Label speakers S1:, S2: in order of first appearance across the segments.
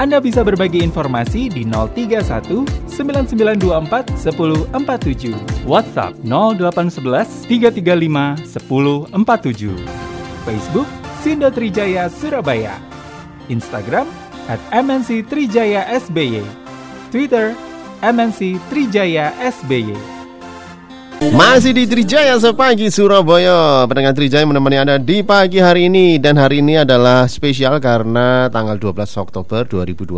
S1: Anda bisa berbagi informasi di 031 9924 1047. WhatsApp 0811 335 1047. Facebook Sindo Trijaya Surabaya. Instagram at MNC Trijaya SBY. Twitter MNC Trijaya SBY.
S2: Masih di Trijaya sepagi Surabaya. Pendengar Trijaya menemani Anda di pagi hari ini. Dan hari ini adalah spesial karena tanggal 12 Oktober 2021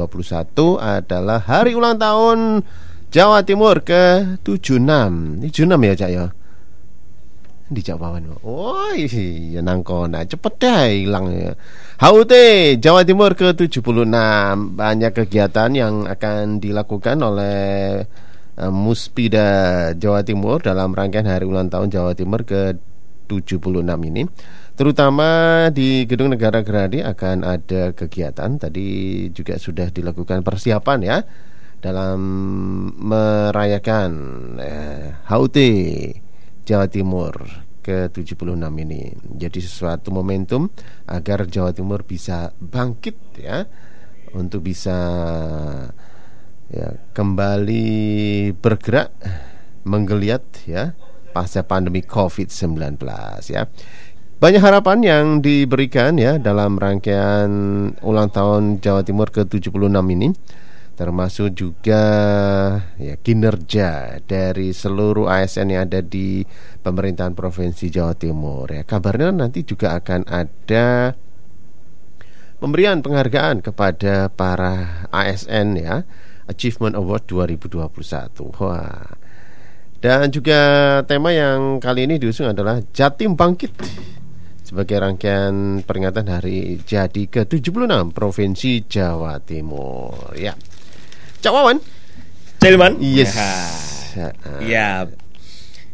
S2: adalah hari ulang tahun Jawa Timur ke 76 Ini 76 ya Cak ya? Di Cak Wawan Oh iya nangkona cepet deh hilang ya. HUT Jawa Timur ke 76 Banyak kegiatan yang akan dilakukan oleh Eh, Muspida Jawa Timur dalam rangkaian hari ulang tahun Jawa Timur ke 76 ini terutama di Gedung Negara Gerahadi akan ada kegiatan tadi juga sudah dilakukan persiapan ya dalam merayakan eh, HUT Jawa Timur ke 76 ini. Jadi sesuatu momentum agar Jawa Timur bisa bangkit ya untuk bisa ya kembali bergerak menggeliat ya pasca pandemi Covid-19 ya. Banyak harapan yang diberikan ya dalam rangkaian ulang tahun Jawa Timur ke-76 ini termasuk juga ya kinerja dari seluruh ASN yang ada di pemerintahan provinsi Jawa Timur ya. Kabarnya nanti juga akan ada pemberian penghargaan kepada para ASN ya Achievement Award 2021. Wah. Dan juga tema yang kali ini diusung adalah Jatim Bangkit sebagai rangkaian peringatan hari jadi ke-76 Provinsi Jawa Timur. Ya. Cak Wawan.
S3: Cilman.
S2: Yes.
S3: Ya.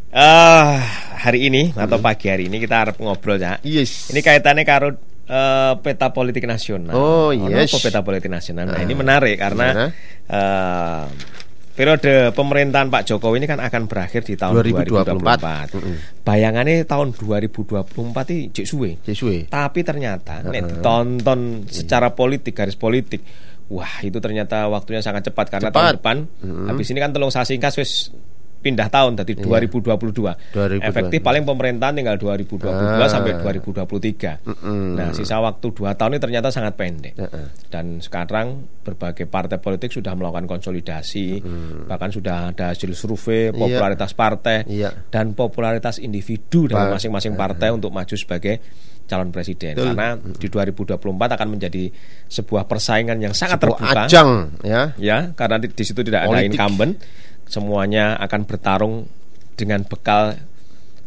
S3: Uh, hari ini atau pagi hari ini kita harap ngobrol ya.
S2: Yes.
S3: Ini kaitannya karo uh, peta politik nasional.
S2: Oh yes.
S3: Apa peta politik nasional? Nah, uh, ini menarik karena uh, periode pemerintahan Pak Jokowi ini kan akan berakhir di tahun 2024. 2024. Mm -hmm. Bayangannya tahun 2024 ini cek suwe.
S2: Cek suwe.
S3: Tapi ternyata uh -huh. nek ditonton secara politik garis politik Wah itu ternyata waktunya sangat cepat karena cepat. tahun depan mm -hmm. habis ini kan telung sasingkas wis pindah tahun dari iya. 2022. 2022. Efektif paling pemerintahan tinggal 2022 ah. sampai 2023. Mm -mm. Nah, sisa waktu 2 tahun ini ternyata sangat pendek. Mm -mm. Dan sekarang berbagai partai politik sudah melakukan konsolidasi, mm. bahkan sudah ada hasil survei iya. popularitas yeah. partai yeah. dan popularitas individu dalam masing-masing partai untuk maju sebagai calon presiden Betul. karena di 2024 akan menjadi sebuah persaingan yang sangat sebuah terbuka
S2: ajang ya
S3: ya karena di, di situ tidak Politik. ada incumbent semuanya akan bertarung dengan bekal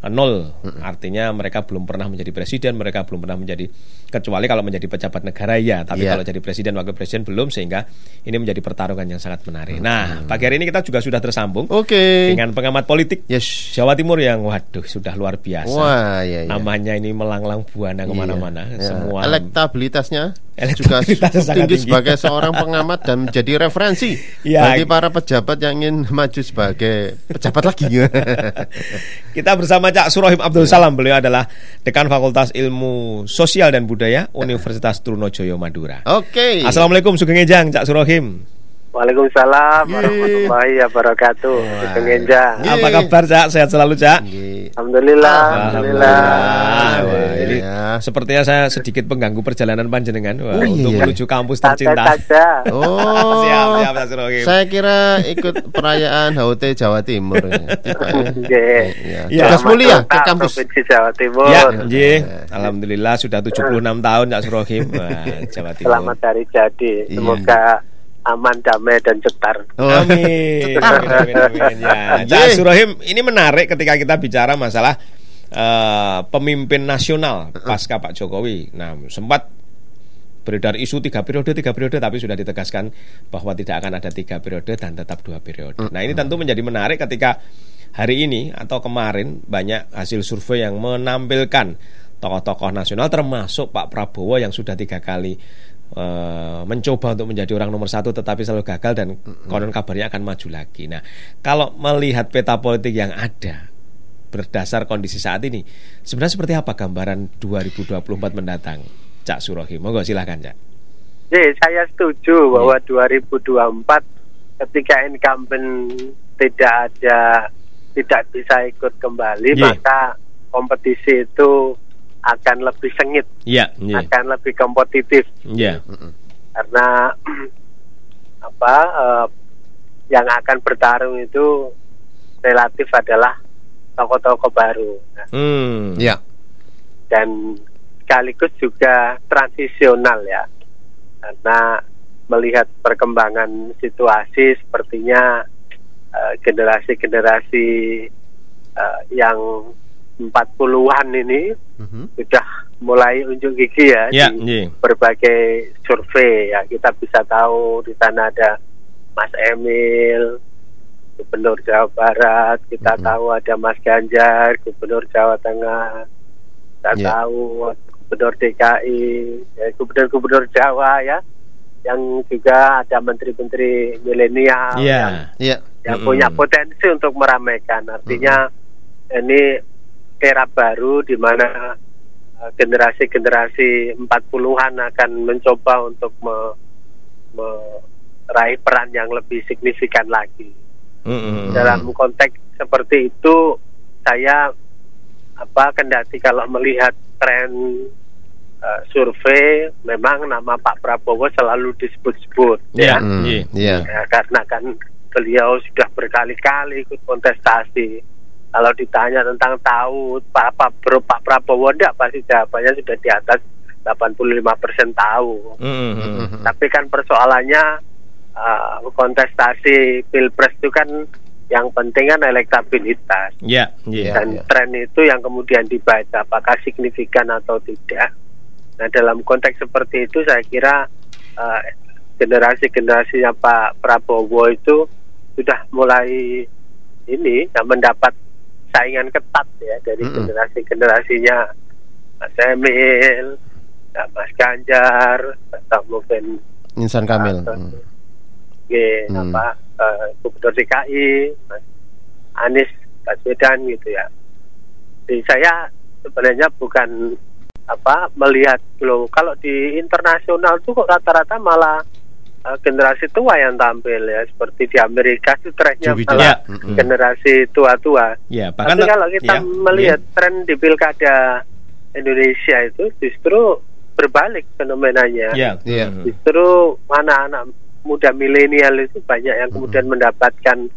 S3: nol artinya mereka belum pernah menjadi presiden mereka belum pernah menjadi kecuali kalau menjadi pejabat negara ya tapi yeah. kalau jadi presiden wakil presiden belum sehingga ini menjadi pertarungan yang sangat menarik nah pagi hari ini kita juga sudah tersambung
S2: okay.
S3: dengan pengamat politik
S2: yes.
S3: Jawa Timur yang waduh sudah luar biasa
S2: Wah, iya, iya.
S3: namanya ini melanglang buana ke mana-mana
S2: iya.
S3: semua
S2: elektabilitasnya juga tinggi sebagai seorang pengamat dan menjadi referensi ya. bagi para pejabat yang ingin maju sebagai pejabat lagi.
S3: Kita bersama Cak Surohim Abdul Salam. Beliau adalah Dekan Fakultas Ilmu Sosial dan Budaya Universitas Trunojoyo Madura.
S2: Oke. Okay.
S3: Assalamualaikum Sugeng Ejang Cak Surohim.
S4: Waalaikumsalam warahmatullahi wabarakatuh. Genja.
S3: Apa kabar Cak? Sehat selalu Cak?
S4: Alhamdulillah. Alhamdulillah.
S3: Wah, ini ya. sepertinya saya sedikit pengganggu perjalanan panjenengan Wah, oh, untuk iya. menuju kampus tercinta.
S2: Oh, siap siap Cak Saya kira ikut perayaan HUT Jawa Timur.
S4: Nggih.
S2: Ya. ya. Tugas mulia ke kampus
S4: Jawa Timur.
S3: Ya, nggih. Alhamdulillah sudah 76 tahun Cak Surohim.
S4: Wah, Jawa Timur. Selamat hari jadi. Iya. Semoga aman, damai dan cetar.
S3: Oh, amin. amin, amin, amin. Ya, Surahim, ini menarik ketika kita bicara masalah uh, pemimpin nasional pasca Pak Jokowi. Nah, sempat beredar isu tiga periode tiga periode tapi sudah ditegaskan bahwa tidak akan ada tiga periode dan tetap dua periode. Nah ini tentu menjadi menarik ketika hari ini atau kemarin banyak hasil survei yang menampilkan tokoh-tokoh nasional termasuk Pak Prabowo yang sudah tiga kali uh, mencoba untuk menjadi orang nomor satu tetapi selalu gagal dan konon kabarnya akan maju lagi. Nah, kalau melihat peta politik yang ada berdasar kondisi saat ini, sebenarnya seperti apa gambaran 2024 mendatang, Cak Surohi? Monggo silahkan, Cak.
S4: Jadi saya setuju bahwa ya. 2024 ketika incumbent tidak ada tidak bisa ikut kembali, yeah. maka kompetisi itu akan lebih sengit,
S3: yeah, yeah.
S4: akan lebih kompetitif.
S3: Yeah.
S4: Karena apa uh, yang akan bertarung itu relatif adalah tokoh-tokoh baru.
S3: Nah, hmm. yeah.
S4: Dan sekaligus juga transisional ya karena melihat perkembangan situasi sepertinya uh, generasi-generasi uh, yang 40-an ini uh-huh. sudah mulai unjuk gigi ya
S3: yeah,
S4: di yeah. berbagai survei ya kita bisa tahu di sana ada Mas Emil Gubernur Jawa Barat kita uh-huh. tahu ada Mas Ganjar Gubernur Jawa Tengah kita yeah. tahu gubernur DKI, ya, gubernur-gubernur Jawa ya, yang juga ada menteri-menteri milenial
S3: yeah.
S4: yang,
S3: yeah.
S4: yang mm -hmm. punya potensi untuk meramaikan. Artinya mm -hmm. ini era baru di mana uh, generasi-generasi 40-an akan mencoba untuk me, meraih peran yang lebih signifikan lagi. Mm -hmm. Dalam konteks seperti itu, saya apa kendati kalau melihat tren uh, survei memang nama Pak Prabowo selalu disebut-sebut
S3: yeah, ya. Mm, yeah.
S4: ya karena kan beliau sudah berkali-kali ikut kontestasi kalau ditanya tentang tahu Pak Pak, Pak Prabowo enggak pasti jawabannya sudah di atas 85 persen tahu mm -hmm. tapi kan persoalannya uh, kontestasi pilpres itu kan yang penting kan elektabilitas.
S3: Yeah, yeah,
S4: Dan
S3: yeah.
S4: tren itu yang kemudian dibaca apakah signifikan atau tidak. Nah dalam konteks seperti itu saya kira uh, generasi-generasinya Pak Prabowo itu sudah mulai ini ya, mendapat saingan ketat ya dari mm -hmm. generasi-generasinya Mas Emil, ya, Mas Ganjar, atau mungkin
S2: Insan Kamil.
S4: Uh, hmm. apa uh, Gubernur DKI, Mas Anies Baswedan gitu ya. Jadi saya sebenarnya bukan apa melihat loh kalau di internasional tuh kok rata-rata malah uh, generasi tua yang tampil ya seperti di Amerika itu trennya malah ya. generasi tua-tua.
S3: Ya,
S4: Tapi kalau kita ya, melihat ya. tren di pilkada Indonesia itu justru berbalik fenomenanya.
S3: Ya,
S4: ya. Justru mana anak muda milenial itu banyak yang kemudian mendapatkan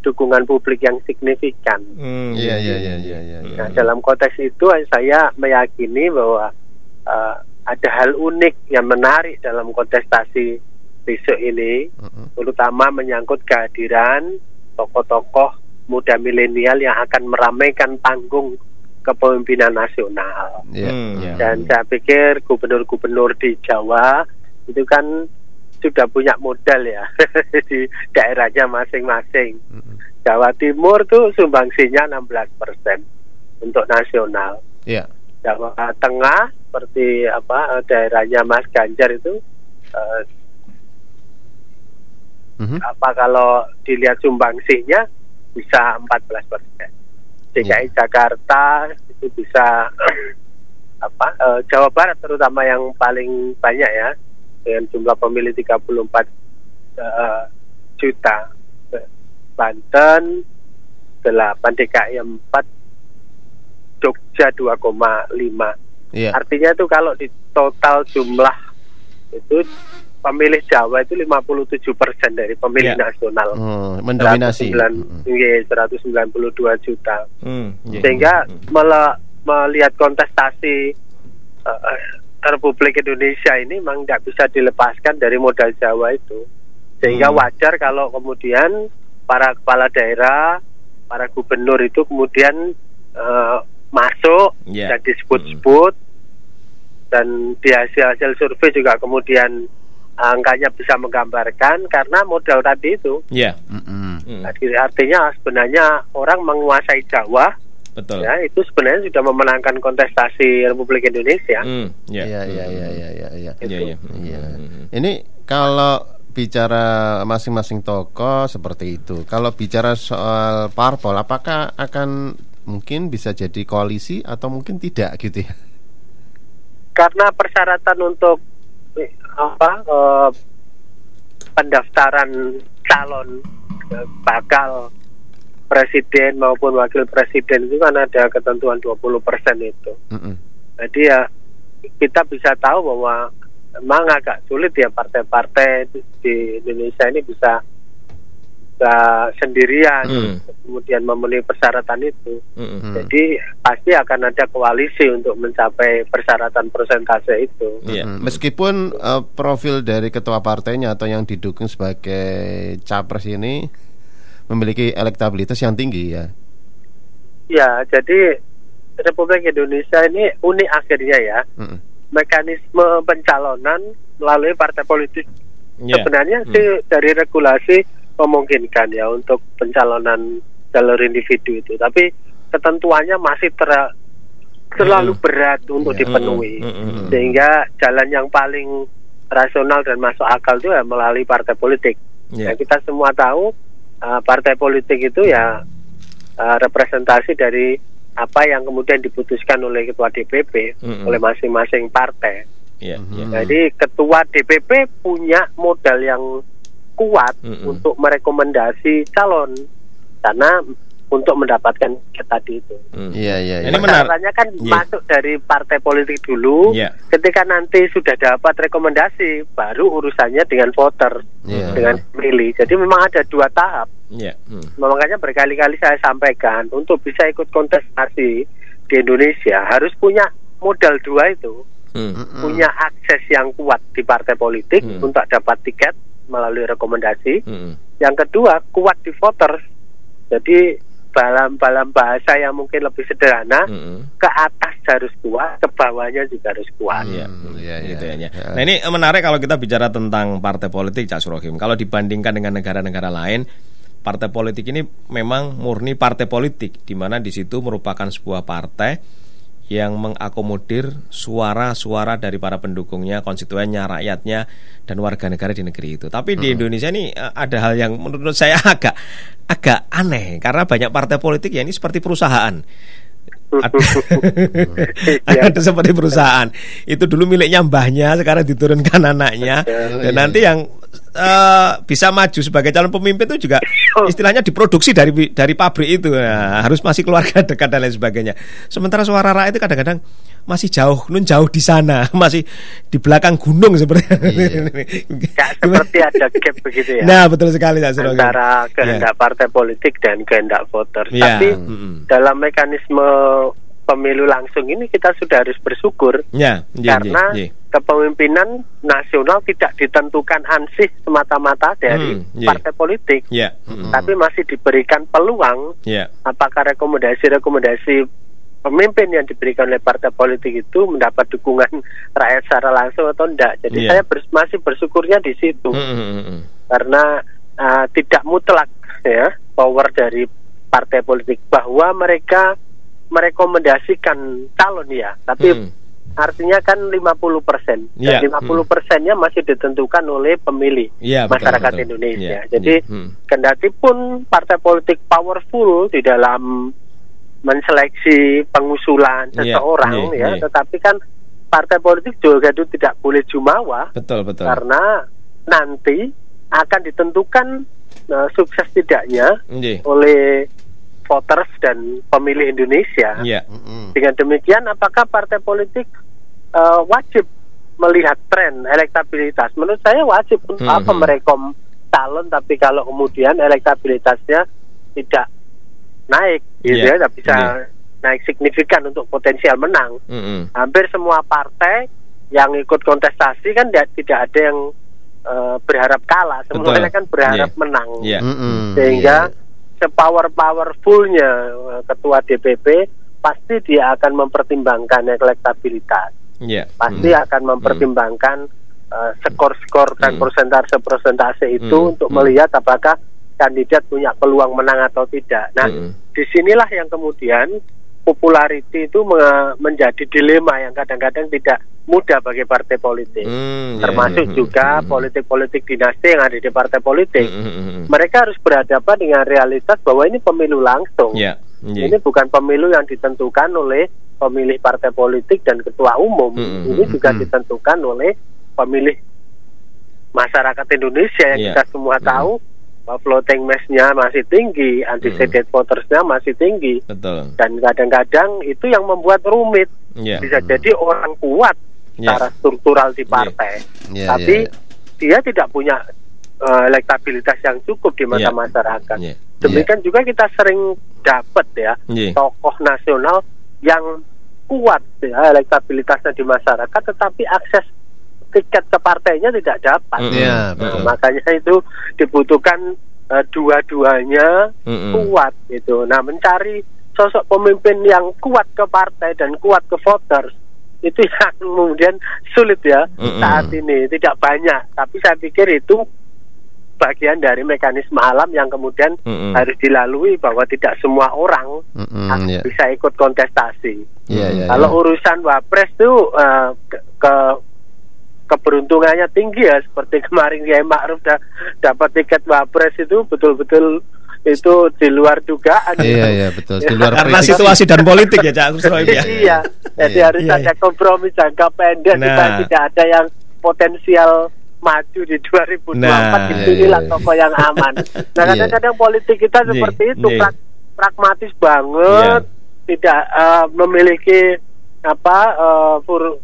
S4: dukungan publik yang signifikan.
S3: Hmm, iya, iya, iya, iya, iya.
S4: Nah, dalam konteks itu saya meyakini bahwa uh, ada hal unik yang menarik dalam kontestasi besok ini, terutama menyangkut kehadiran tokoh-tokoh muda milenial yang akan meramaikan panggung kepemimpinan nasional.
S3: Yeah. Hmm, yeah.
S4: Dan saya pikir gubernur-gubernur di Jawa itu kan sudah punya modal ya di daerahnya masing-masing. Jawa Timur tuh sumbangsinya 16 persen untuk nasional.
S3: Yeah.
S4: Jawa Tengah seperti apa daerahnya Mas Ganjar itu uh, mm-hmm. apa kalau dilihat sumbangsinya bisa 14 persen. DKI yeah. Jakarta itu bisa apa uh, Jawa Barat terutama yang paling banyak ya dengan jumlah pemilih 34 uh, eh, juta. Banten 8 DKI 4 Jogja 2,5
S3: yeah.
S4: artinya itu kalau di total jumlah itu pemilih Jawa itu 57 persen dari pemilih yeah. nasional
S3: hmm, mendominasi
S4: 109, hmm. 192 juta
S3: hmm,
S4: yeah. sehingga hmm. melihat kontestasi uh, Republik Indonesia ini memang tidak bisa dilepaskan dari modal Jawa itu sehingga hmm. wajar kalau kemudian para kepala daerah para gubernur itu kemudian uh, masuk yeah. dan disebut-sebut hmm. dan di hasil-hasil survei juga kemudian angkanya bisa menggambarkan karena modal tadi itu
S3: yeah.
S4: mm -hmm. artinya sebenarnya orang menguasai Jawa
S3: Betul.
S4: ya itu sebenarnya sudah memenangkan kontestasi Republik Indonesia.
S3: Ya.
S2: Iya iya iya iya iya iya.
S3: Iya, iya.
S2: Iya.
S3: Hmm.
S2: Ini kalau bicara masing-masing tokoh seperti itu. Kalau bicara soal parpol, apakah akan mungkin bisa jadi koalisi atau mungkin tidak gitu ya?
S4: Karena persyaratan untuk eh, apa eh, pendaftaran calon bakal presiden maupun wakil presiden itu kan ada ketentuan 20% itu.
S2: Mm-mm.
S4: Jadi ya kita bisa tahu bahwa memang agak sulit ya partai-partai di Indonesia ini bisa bisa sendirian
S3: Hmm.
S4: kemudian memenuhi persyaratan itu.
S3: Hmm.
S2: Hmm.
S4: Jadi pasti akan ada koalisi untuk mencapai persyaratan persentase itu.
S3: Iya.
S2: Mm. Meskipun eh, profil dari ketua partainya atau yang didukung sebagai capres ini memiliki elektabilitas yang tinggi ya.
S4: Ya, jadi Republik Indonesia ini unik akhirnya ya.
S2: Mm-mm.
S4: Mekanisme pencalonan melalui partai politik.
S3: Iya.
S4: Sebenarnya
S3: Hmm.
S4: sih dari regulasi memungkinkan ya untuk pencalonan jalur individu itu. Tapi ketentuannya masih ter- terlalu berat untuk
S2: Ya.
S4: dipenuhi. Sehingga jalan yang paling rasional dan masuk akal itu ya melalui partai politik.
S3: Iya.
S4: Nah, kita semua tahu uh, partai politik itu ya uh, representasi dari apa yang kemudian diputuskan oleh ketua DPP
S3: Mm-mm.
S4: oleh masing-masing partai.
S3: Iya.
S2: Hmm.
S4: Jadi ketua DPP punya modal yang kuat
S3: Mm-mm.
S4: untuk merekomendasi calon karena untuk mendapatkan tiket tadi itu.
S3: Hmm.
S2: Iya iya.
S3: Ini
S2: iya.
S3: menarik.
S4: Persyaratannya kan
S3: Iya.
S4: masuk dari partai politik dulu.
S3: Iya.
S4: Ketika nanti sudah dapat rekomendasi, baru urusannya dengan voter,
S2: Iya.
S4: dengan pemilih. Jadi memang ada dua tahap.
S3: Iya. Hmm.
S4: Makanya berkali-kali saya sampaikan untuk bisa ikut kontestasi di Indonesia harus punya modal dua itu,
S3: Hmm.
S4: Punya akses yang kuat di partai politik
S3: Hmm.
S4: untuk dapat tiket melalui rekomendasi.
S3: Hmm.
S4: Yang kedua kuat di voters. Jadi dalam-dalam bahasa yang mungkin lebih sederhana,
S3: Hmm.
S4: ke atas harus kuat, ke bawahnya juga harus kuat.
S3: Iya,
S2: Hmm, iya,
S3: gitu
S2: iya.
S3: ya.
S2: Ya.
S3: Nah ini menarik kalau kita bicara tentang partai politik, Cak Surohim. Kalau dibandingkan dengan negara-negara lain, partai politik ini memang murni partai politik, di mana di situ merupakan sebuah partai yang mengakomodir suara-suara dari para pendukungnya, konstituennya, rakyatnya, dan warga negara di negeri itu. Tapi di Indonesia ini eh, ada hal yang menurut saya agak agak aneh karena banyak partai politik ya ini seperti perusahaan.
S4: Iya.
S3: ada seperti perusahaan itu dulu miliknya mbahnya sekarang diturunkan anaknya dan nanti yang eh, bisa maju sebagai calon pemimpin itu juga istilahnya diproduksi dari dari pabrik itu Nah, harus masih keluarga dekat dan lain sebagainya sementara suara rakyat itu kadang-kadang masih jauh nun jauh di sana masih di belakang gunung seperti
S4: Nggak seperti ada gap begitu ya.
S3: nah betul sekali Cak
S4: antara
S3: Ya.
S4: kehendak partai politik dan kehendak voters.
S3: Ya,
S4: Tapi
S3: mm-mm.
S4: dalam mekanisme pemilu langsung ini kita sudah harus bersyukur
S3: ya iya,
S4: karena
S3: iya, iya.
S4: Kepemimpinan nasional tidak ditentukan ansih semata-mata dari
S3: Hmm, iya.
S4: partai politik,
S3: ya mm-mm.
S4: tapi masih diberikan peluang
S3: ya
S4: apakah rekomendasi-rekomendasi pemimpin yang diberikan oleh partai politik itu mendapat dukungan rakyat secara langsung atau tidak. Jadi
S3: Iya.
S4: saya bers- masih bersyukurnya di situ
S3: Mm-mm.
S4: karena uh, tidak mutlak ya power dari partai politik bahwa mereka merekomendasikan calon ya, tapi
S3: Mm.
S4: Artinya kan 50 persen
S3: Iya,
S4: dan 50 persennya masih ditentukan oleh pemilih
S3: Iya, betul,
S4: masyarakat
S3: betul.
S4: Indonesia.
S3: Iya,
S4: Jadi
S3: iya. Hmm.
S4: kendati pun partai politik powerful di dalam menseleksi pengusulan
S3: Iya,
S4: seseorang
S3: iya,
S4: ya,
S3: iya.
S4: tetapi kan partai politik juga itu tidak boleh jumawa
S3: betul betul
S4: karena nanti akan ditentukan eh, sukses tidaknya
S3: Iya.
S4: oleh voters dan pemilih Indonesia.
S3: Iya.
S2: Mm-mm.
S4: Dengan demikian, apakah partai politik eh, wajib melihat tren elektabilitas? Menurut saya wajib untuk
S3: Hmm,
S4: apa merekom calon, tapi kalau kemudian elektabilitasnya tidak naik, gitu
S3: Iya,
S4: ya, tidak bisa
S3: iya.
S4: naik signifikan untuk potensial menang.
S3: Mm-mm.
S4: Hampir semua partai yang ikut kontestasi kan tidak, tidak ada yang eh, berharap kalah, semuanya
S3: Betul.
S4: kan berharap
S3: Iya.
S4: menang
S3: Iya.
S2: Mm-mm.
S4: sehingga
S2: Iya.
S4: Sepower powerfulnya eh, ketua DPP pasti dia akan mempertimbangkan elektabilitas
S3: Iya.
S4: pasti
S3: Mm.
S4: akan mempertimbangkan eh, skor-skor dan
S3: Hmm.
S4: persentase-persentase itu
S3: Hmm.
S4: untuk
S3: Hmm.
S4: melihat apakah kandidat punya peluang menang atau tidak. Nah,
S3: Hmm.
S4: di sinilah yang kemudian popularity itu me- menjadi dilema yang kadang-kadang tidak mudah bagi partai politik.
S2: Hmm, ya,
S4: Termasuk
S2: ya.
S4: juga
S2: Hmm.
S4: politik-politik dinasti yang ada di partai politik.
S3: Hmm, hmm, hmm.
S4: Mereka harus berhadapan dengan realitas bahwa ini pemilu langsung.
S3: Ya, iya.
S4: Ini bukan pemilu yang ditentukan oleh pemilih partai politik dan ketua umum.
S3: Mm,
S4: Ini juga
S2: mm.
S4: ditentukan oleh pemilih masyarakat Indonesia yang kita semua tahu floating mass-nya masih tinggi, undecided votersnya masih tinggi,
S3: betul.
S4: dan kadang-kadang itu yang membuat rumit.
S3: Ya.
S4: Bisa jadi orang kuat
S3: Ya.
S4: secara struktural di partai,
S2: Ya,
S4: tapi
S2: ya,
S4: dia tidak punya eh, elektabilitas yang cukup di mata
S3: Iya.
S4: masyarakat.
S3: Ya.
S4: Demikian juga kita sering dapat ya
S3: Iya.
S4: tokoh nasional yang kuat ya elektabilitasnya di masyarakat, tetapi akses tiket ke partainya tidak dapat.
S3: Mm-mm.
S2: Iya,
S4: Nah,
S2: betul.
S4: makanya itu dibutuhkan eh, dua-duanya
S3: Mm-mm.
S4: kuat gitu. Nah, mencari sosok pemimpin yang kuat ke partai dan kuat ke voters itu yang kemudian sulit ya
S3: Mm-mm.
S4: saat ini tidak banyak. Tapi saya pikir itu bagian dari mekanisme alam yang kemudian
S3: Mm-mm.
S4: harus dilalui bahwa tidak semua orang
S2: Mm-mm,
S4: akan
S2: ya.
S4: bisa ikut kontestasi.
S2: Iya, iya,
S4: Kalau
S2: iya.
S4: urusan wapres itu eh, ke, ke- keberuntungannya tinggi ya seperti kemarin Kiai Ma'ruf da- dapat tiket wapres itu betul-betul itu di luar dugaan.
S2: Iya, iya, betul. Di luar
S3: Karena situasi dan politik ya, Cak Kusroib ya.
S4: iya, jadi
S2: Iya.
S4: harus
S3: Iya,
S4: ada kompromi jangka pendek
S3: Nah.
S4: supaya tidak ada yang potensial maju di 2024
S3: Nah,
S4: itu
S2: iya,
S4: inilah
S2: iya.
S4: tokoh yang aman. Nah
S2: Iya.
S4: kadang-kadang politik kita
S3: Iya,
S4: seperti itu
S3: iya.
S4: prak- pragmatis banget, tidak eh, memiliki apa pur-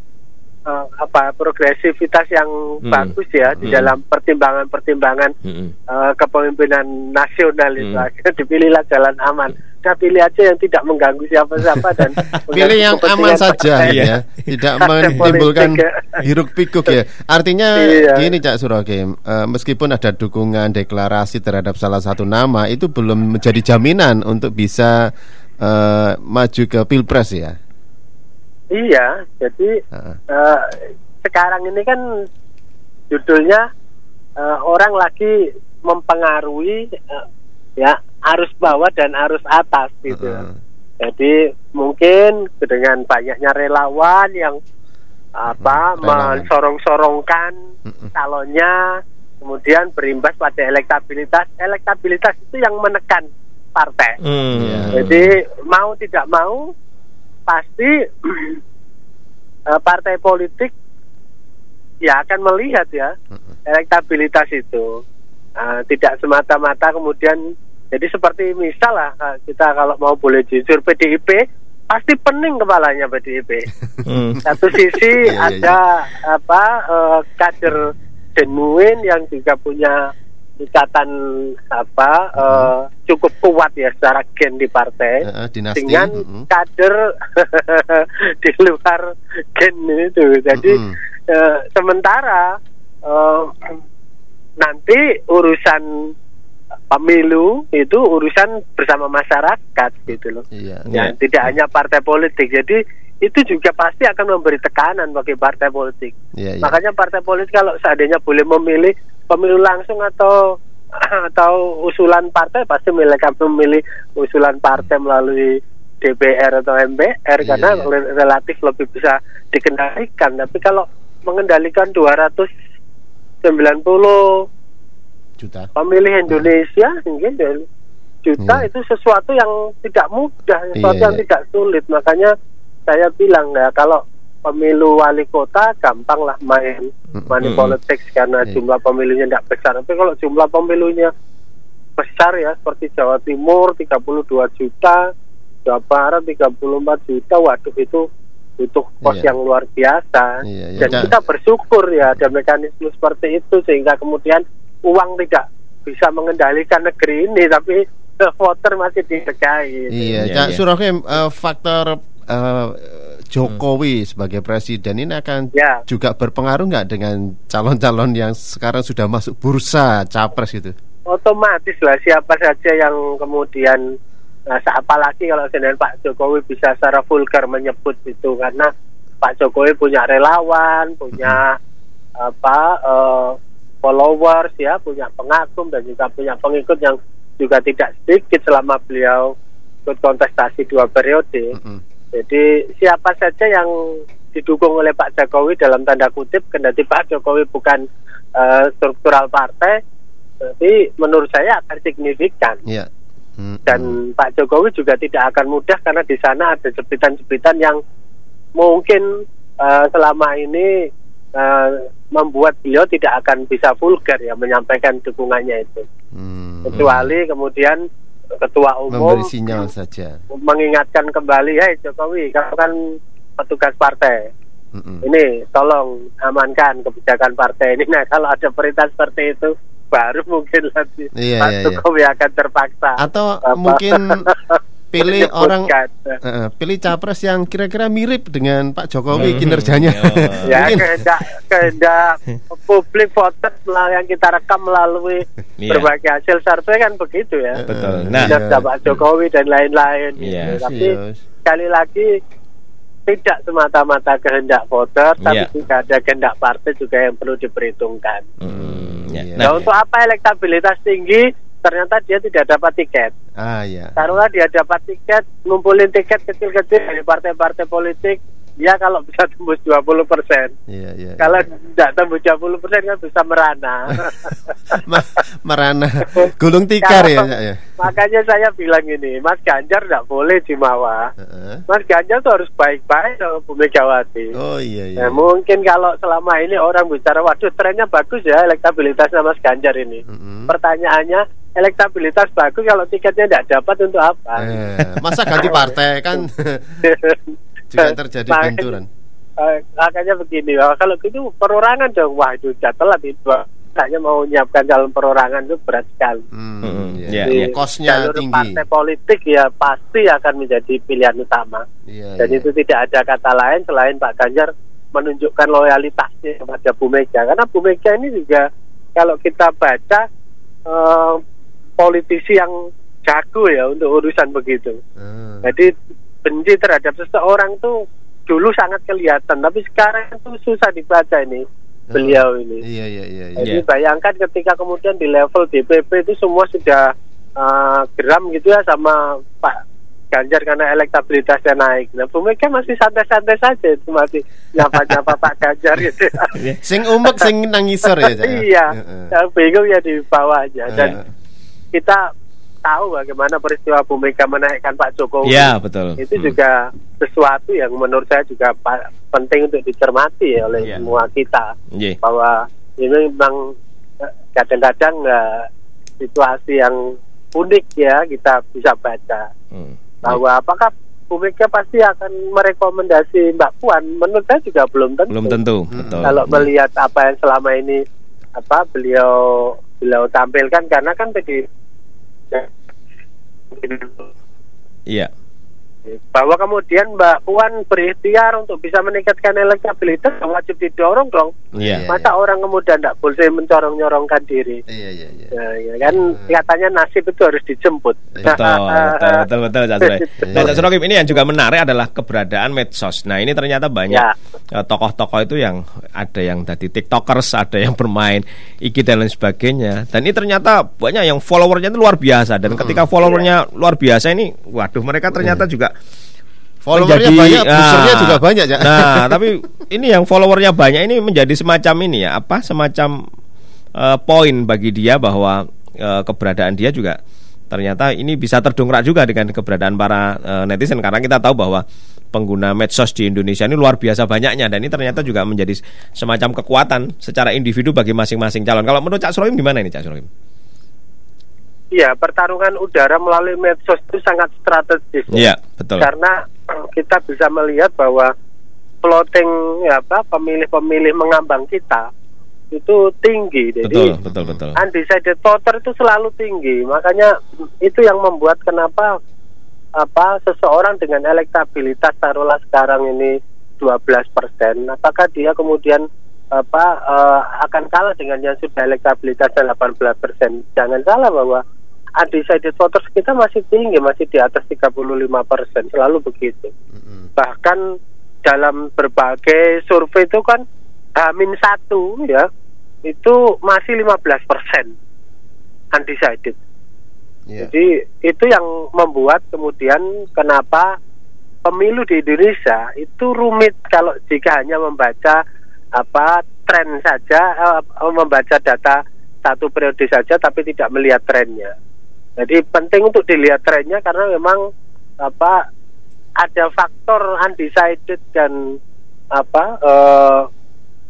S4: eh, apa progresivitas yang
S3: Hmm.
S4: bagus ya di
S3: Hmm.
S4: dalam pertimbangan-pertimbangan
S3: Mm-mm.
S4: eh, kepemimpinan nasional itu
S3: Hmm.
S4: akhirnya dipilihlah jalan aman. Nah pilih aja yang tidak mengganggu siapa-siapa dan
S2: Pilih yang aman saja ya, tidak
S4: Partai
S2: menimbulkan
S4: ya.
S2: hiruk pikuk ya. Artinya
S4: Iya.
S2: gini Cak Surokim, eh, meskipun ada dukungan deklarasi terhadap salah satu nama itu belum menjadi jaminan untuk bisa eh, maju ke pilpres ya.
S4: Iya, jadi
S2: Heeh.
S4: eh, sekarang ini kan judulnya eh, orang lagi mempengaruhi eh, ya arus bawah dan arus atas gitu.
S2: Heeh.
S4: Jadi mungkin dengan banyaknya relawan yang apa
S2: Hmm, relawan.
S4: mensorong-sorongkan
S2: Mm-mm.
S4: calonnya, kemudian berimbas pada elektabilitas. Elektabilitas itu yang menekan partai.
S3: Mm.
S2: Iya.
S4: Jadi mau tidak mau pasti eh, partai politik ya akan melihat ya elektabilitas itu Eh, tidak semata-mata kemudian jadi seperti misal lah eh, kita kalau mau boleh jujur PDIP pasti pening kepalanya PDIP.
S3: Mm.
S4: Satu
S2: Iya,
S4: sisi
S2: iya,
S4: ada apa eh, kader genuine yang juga punya ikatan apa eh, cukup kuat ya secara gen di partai
S2: Heeh, dinasti.
S4: dengan
S2: Mm-mm.
S4: kader di luar gen itu. Jadi
S2: Mm-mm.
S4: eh, sementara eh, nanti urusan pemilu itu urusan bersama masyarakat gitu loh.
S2: Iya.
S4: Ya,
S3: Iya.
S4: tidak hanya partai politik. Jadi itu juga pasti akan memberi tekanan bagi partai politik.
S2: Iya, iya.
S4: Makanya partai politik kalau seandainya boleh memilih pemilu langsung atau atau usulan partai pasti mereka memilih usulan partai melalui DPR atau MPR
S2: Iya,
S4: karena
S2: iya.
S4: re- relatif lebih bisa dikendalikan. Tapi kalau mengendalikan 290
S2: juta.
S4: pemilih Indonesia mungkin dari juta
S2: Iya.
S4: itu sesuatu yang tidak mudah, sesuatu
S2: Iya,
S4: yang
S2: iya.
S4: tidak sulit. Makanya saya bilang ya kalau pemilu wali kota gampang lah main money
S3: Mm-mm.
S4: politics karena
S2: Iya.
S4: jumlah pemilunya tidak besar. Tapi kalau jumlah pemilunya besar ya seperti Jawa Timur 32 juta, Jawa Barat 34 juta, waduh itu butuh kos
S2: Iya.
S4: yang luar biasa.
S2: Iya, iya.
S4: Dan
S2: Ca-
S4: kita bersyukur ya ada mekanisme seperti itu sehingga kemudian uang tidak bisa mengendalikan negeri ini tapi voter masih dihargai.
S2: Iya, Cak
S3: iya.
S2: Surokim, eh, faktor eh, Jokowi sebagai presiden ini akan
S4: Ya.
S2: juga berpengaruh nggak dengan calon-calon yang sekarang sudah masuk bursa capres gitu?
S4: Otomatis lah siapa saja yang kemudian nah, apalagi kalau dengan Pak Jokowi bisa secara vulgar menyebut itu karena Pak Jokowi punya relawan, punya apa eh, followers ya, punya pengagum dan juga punya pengikut yang juga tidak sedikit selama beliau ikut kontestasi dua periode.
S2: Mm-mm.
S4: Jadi siapa saja yang didukung oleh Pak Jokowi dalam tanda kutip, kendati Pak Jokowi bukan eh, struktural partai, tapi menurut saya akan signifikan.
S2: Iya. Mm-mm.
S4: Dan Pak Jokowi juga tidak akan mudah karena di sana ada jepitan-jepitan yang mungkin eh, selama ini eh, membuat beliau tidak akan bisa vulgar ya menyampaikan dukungannya itu.
S2: Mm.
S4: Kecuali kemudian ketua umum
S2: memberi sinyal saja.
S4: mengingatkan kembali, hei Jokowi, kamu kan petugas partai.
S2: Mm-mm.
S4: Ini tolong amankan kebijakan partai ini. Nah kalau ada perintah seperti itu, baru mungkin nanti
S2: Iya,
S4: Pak
S2: iya, iya.
S4: Jokowi akan terpaksa.
S2: Atau
S4: Apa?
S2: mungkin pilih orang
S4: menyebutkan.
S2: eh, pilih capres yang kira-kira mirip dengan Pak Jokowi
S3: Hmm.
S2: kinerjanya.
S3: Oh.
S4: ya
S2: Mungkin.
S4: kehendak kehendak publik voter melalui yang kita rekam melalui
S3: Iya.
S4: berbagai hasil survei kan begitu ya.
S3: Betul. Nah,
S2: iya.
S4: Kinerja Pak Jokowi dan lain-lain. gitu.
S3: Iya.
S4: Tapi
S2: Yes.
S4: sekali lagi tidak semata-mata kehendak voter, tapi
S3: Iya.
S4: juga ada kehendak partai juga yang perlu diperhitungkan.
S3: Hmm, ya.
S2: Iya.
S4: Nah, untuk apa elektabilitas tinggi? Ternyata dia tidak dapat tiket.
S2: Ah ya.
S4: Taruhlah dia dapat tiket, ngumpulin tiket kecil-kecil dari partai-partai politik, dia kalau bisa tembus 20 persen.
S2: Iya iya.
S4: Kalau tidak tembus 20 persen kan bisa merana.
S2: Merana gulung tikar ya,
S4: Kalau-
S2: ya.
S4: Makanya saya bilang ini, Mas Ganjar tidak boleh dimawa.
S2: Heeh.
S4: Mas Ganjar tuh harus baik-baik sama Bu Megawati.
S2: Oh iya iya.
S4: Nah, mungkin kalau selama ini orang bicara, waduh trennya bagus ya elektabilitasnya Mas Ganjar ini.
S2: Mm-mm.
S4: Pertanyaannya, elektabilitas bagus kalau tiketnya tidak dapat untuk apa?
S2: Eh, masa ganti partai kan juga terjadi
S4: Makanya-
S2: benturan.
S4: Eh, makanya begini, kalau gitu perorangan dong, wah itu sudah telat itu. Hanya mau menyiapkan calon perorangan itu berat sekali.
S2: Hmm, iya.
S3: Iya,
S4: Jadi,
S3: iya.
S2: Kosnya
S4: jalur
S2: tinggi.
S4: partai politik ya pasti akan menjadi pilihan utama.
S2: Iya,
S4: Dan
S2: iya.
S4: itu tidak ada kata lain selain Pak Ganjar menunjukkan loyalitasnya kepada Bu Mega. Karena Bu Mega ini juga kalau kita baca eh, politisi yang jago ya untuk urusan begitu.
S2: Ah.
S4: Jadi benci terhadap seseorang tuh dulu sangat kelihatan, tapi sekarang itu susah dibaca ini beliau ini.
S2: Iya iya iya. iya.
S4: Jadi
S3: Iya.
S4: bayangkan ketika kemudian di level DPP itu semua sudah eh, geram gitu ya sama Pak Ganjar karena elektabilitasnya naik. Nah, Bu Mega masih santai-santai saja itu masih nyapa-nyapa Pak Ganjar gitu.
S2: Sing umek sing nangisor ya, ya?
S4: iya, bingung ya di bawahnya dan
S2: Heeh.
S4: kita tahu bagaimana peristiwa Bu Mega menaikkan Pak Jokowi.
S3: Iya, betul.
S4: Itu
S3: Hmm.
S4: juga sesuatu yang menurut saya juga penting untuk dicermati ya oleh
S3: Iya.
S4: semua kita
S3: Iya.
S4: bahwa ini memang eh, kadang-kadang eh, situasi yang unik ya kita bisa baca
S3: Hmm.
S4: bahwa apakah Bu Mega pasti akan merekomendasi Mbak Puan menurut saya juga belum tentu.
S3: Belum tentu,
S2: Hmm.
S3: betul.
S4: Kalau melihat apa yang selama ini apa beliau beliau tampilkan karena kan tadi
S3: Iya.
S4: Bahwa kemudian Mbak Puan berikhtiar untuk bisa meningkatkan elektabilitas wajib didorong dong.
S3: Iya.
S4: Masa orang kemudian tidak boleh mencorong-nyorongkan diri.
S2: Iya iya iya.
S4: Nah, ya kan katanya nasib itu harus dijemput.
S3: Betul, betul, betul, betul, Cak Surai. Nah, Cak ini yang juga menarik adalah keberadaan medsos. Nah, ini ternyata banyak
S4: Ya.
S3: eh, tokoh-tokoh itu yang ada yang tadi tiktokers, ada yang bermain IG dan lain sebagainya. Dan ini ternyata banyak yang followernya itu luar biasa. Dan ketika followernya luar biasa ini, waduh, mereka ternyata juga
S2: Followernya
S3: menjadi-
S2: banyak, usernya
S3: Ah.
S2: juga banyak, Cak.
S3: Nah, tapi ini yang followernya banyak ini menjadi semacam ini ya, apa semacam eh, poin bagi dia bahwa eh, keberadaan dia juga ternyata ini bisa terdongkrak juga dengan keberadaan para eh, netizen karena kita tahu bahwa pengguna medsos di Indonesia ini luar biasa banyaknya dan ini ternyata juga menjadi semacam kekuatan secara individu bagi masing-masing calon. Kalau menurut Cak Suroim gimana ini Cak Suroim?
S4: Iya, pertarungan udara melalui medsos itu sangat strategis.
S3: Iya, betul.
S4: Karena eh, kita bisa melihat bahwa plotting ya apa pemilih-pemilih mengambang kita itu tinggi. Jadi
S3: Betul, betul, betul.
S4: undecided voter itu selalu tinggi. Makanya itu yang membuat kenapa apa seseorang dengan elektabilitas taruhlah sekarang ini 12 persen, apakah dia kemudian apa eh, akan kalah dengan yang sudah elektabilitasnya 18 persen? Jangan salah bahwa undecided voters kita masih tinggi, masih di atas 35 persen, selalu begitu. Bahkan dalam berbagai survei itu kan Hamin satu ya itu masih 15 persen undecided. Yeah. Jadi itu yang membuat kemudian kenapa pemilu di Indonesia itu rumit kalau jika hanya membaca apa tren saja, uh, membaca data satu periode saja tapi tidak melihat trennya. Jadi penting untuk dilihat trennya karena memang apa ada faktor undecided dan apa uh,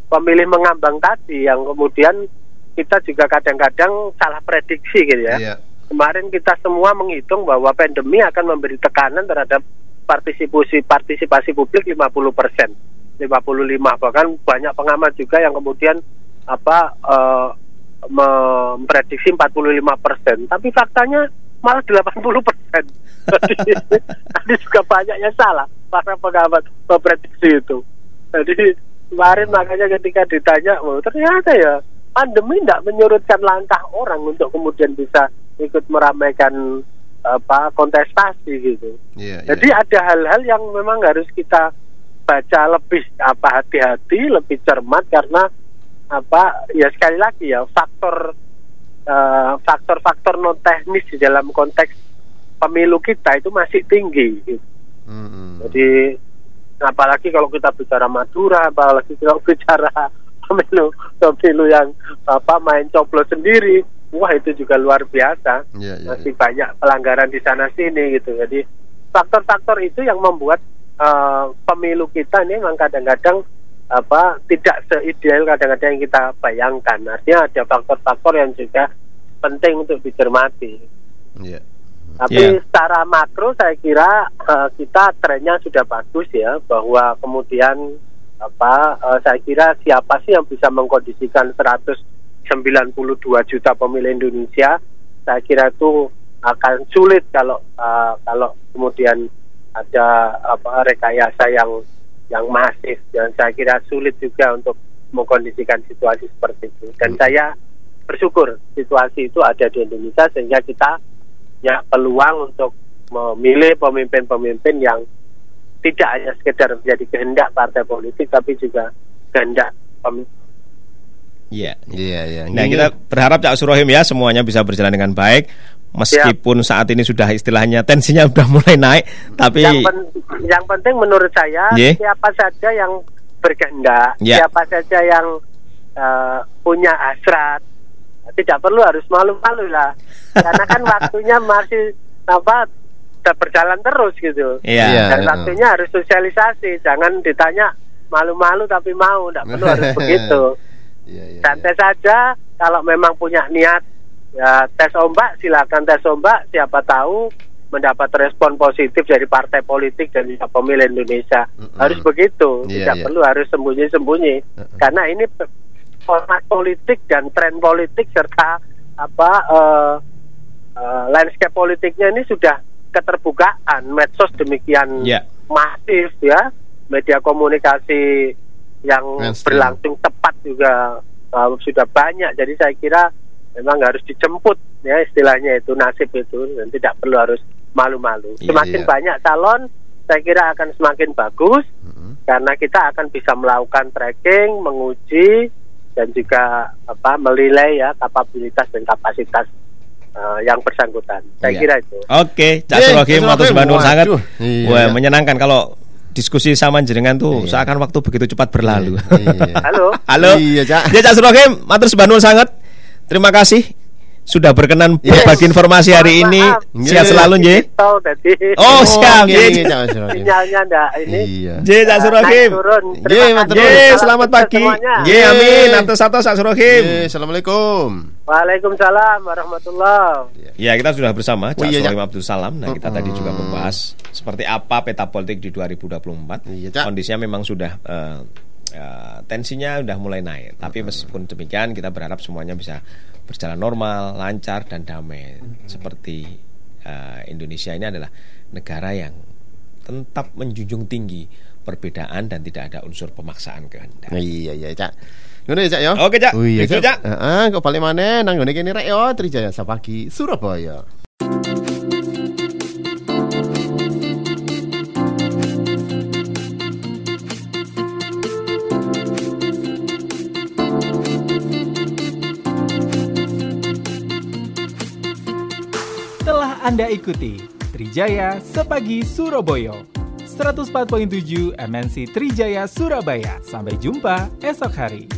S4: pemilih mengambang tadi yang kemudian kita juga kadang-kadang salah prediksi gitu ya. Yeah. Kemarin kita semua menghitung bahwa pandemi akan memberi tekanan terhadap partisipasi partisipasi publik 50 persen, 55 bahkan banyak pengamat juga yang kemudian apa uh, memprediksi 45 persen, tapi faktanya malah 80 persen. Tadi juga banyak yang salah para pengamat memprediksi itu. Jadi kemarin makanya ketika ditanya, oh, ternyata ya pandemi tidak menyurutkan langkah orang untuk kemudian bisa ikut meramaikan apa kontestasi gitu. Yeah, yeah. Jadi ada hal-hal yang memang harus kita baca lebih apa hati-hati, lebih cermat karena apa ya sekali lagi ya faktor uh, faktor-faktor non teknis di dalam konteks pemilu kita itu masih tinggi. Gitu. Mm-hmm. Jadi apalagi kalau kita bicara Madura, apalagi kalau bicara pemilu pemilu yang apa main coblos sendiri, wah itu juga luar biasa. Yeah, yeah, masih yeah. banyak pelanggaran di sana sini gitu. Jadi faktor-faktor itu yang membuat uh, pemilu kita ini memang kadang-kadang apa tidak seideal kadang-kadang yang kita bayangkan. Artinya ada faktor-faktor yang juga penting untuk dicermati. Yeah. Tapi yeah. secara makro saya kira uh, kita trennya sudah bagus ya bahwa kemudian apa uh, saya kira siapa sih yang bisa mengkondisikan 192 juta pemilih Indonesia saya kira itu akan sulit kalau uh, kalau kemudian ada apa rekayasa yang yang masif dan saya kira sulit juga untuk mengkondisikan situasi seperti itu dan hmm. saya bersyukur situasi itu ada di Indonesia sehingga kita ya peluang untuk memilih pemimpin-pemimpin yang tidak hanya sekedar menjadi kehendak partai politik tapi juga kehendak pemimpin
S3: Iya, iya, iya. Nah, kita berharap Cak Surohim ya semuanya bisa berjalan dengan baik meskipun ya. saat ini sudah istilahnya tensinya sudah mulai naik tapi
S4: yang, pen, yang penting menurut saya yeah. siapa saja yang berkehendak yeah. siapa saja yang uh, punya hasrat tidak perlu harus malu-malu lah karena kan waktunya masih apa berjalan terus gitu yeah. Yeah. dan waktunya harus sosialisasi jangan ditanya malu-malu tapi mau tidak perlu harus begitu yeah, yeah, santai yeah. saja kalau memang punya niat ya tes ombak silakan tes ombak siapa tahu mendapat respon positif dari partai politik dan juga pemilih Indonesia mm -hmm. harus begitu yeah, tidak yeah. perlu harus sembunyi-sembunyi mm -hmm. karena ini format politik dan tren politik serta apa uh, uh, landscape politiknya ini sudah keterbukaan medsos demikian yeah. masif ya media komunikasi yang berlangsung tepat juga uh, sudah banyak jadi saya kira memang harus dijemput ya istilahnya itu nasib itu dan tidak perlu harus malu-malu. Iya, semakin iya. banyak calon, saya kira akan semakin bagus mm-hmm. karena kita akan bisa melakukan tracking, menguji dan juga apa melilai ya kapabilitas dan kapasitas uh, yang bersangkutan. Saya iya. kira itu.
S3: Oke, Cak Surogi Matus Bandung sangat iya. Wah, menyenangkan kalau diskusi sama jenengan tuh iya. seakan waktu begitu cepat berlalu.
S4: Iya. Halo.
S3: Halo. Iya, Cak. Ya, Cak Surogi Matur Bandung sangat Terima kasih sudah berkenan yes. berbagi informasi hari ini. Sehat selalu, J. Oh, siap, J.
S4: Sinyalnya enggak ini.
S3: Iya. J, Cak Surohim. Selamat pagi. J, amin. Atas atas Cak Surohim.
S2: Assalamualaikum.
S4: Waalaikumsalam warahmatullahi
S3: Ya, kita sudah bersama Cak oh, iya, Surohim Abdul Salam. Nah, kita tadi juga membahas seperti apa peta politik di 2024. Iya, Kondisinya memang sudah uh, ya, tensinya udah mulai naik. Tapi meskipun demikian kita berharap semuanya bisa berjalan normal, lancar dan damai. Seperti uh, Indonesia ini adalah negara yang tetap menjunjung tinggi perbedaan dan tidak ada unsur pemaksaan kehendak.
S2: Iya iya cak. Ngono ya cak ya.
S3: Oke cak. Oh, iya cak.
S2: Heeh, kok balik mana nang ngene kene rek yo Trijaya Sapagi Surabaya.
S1: Anda ikuti Trijaya Sepagi Surabaya. 104.7 MNC Trijaya Surabaya. Sampai jumpa esok hari.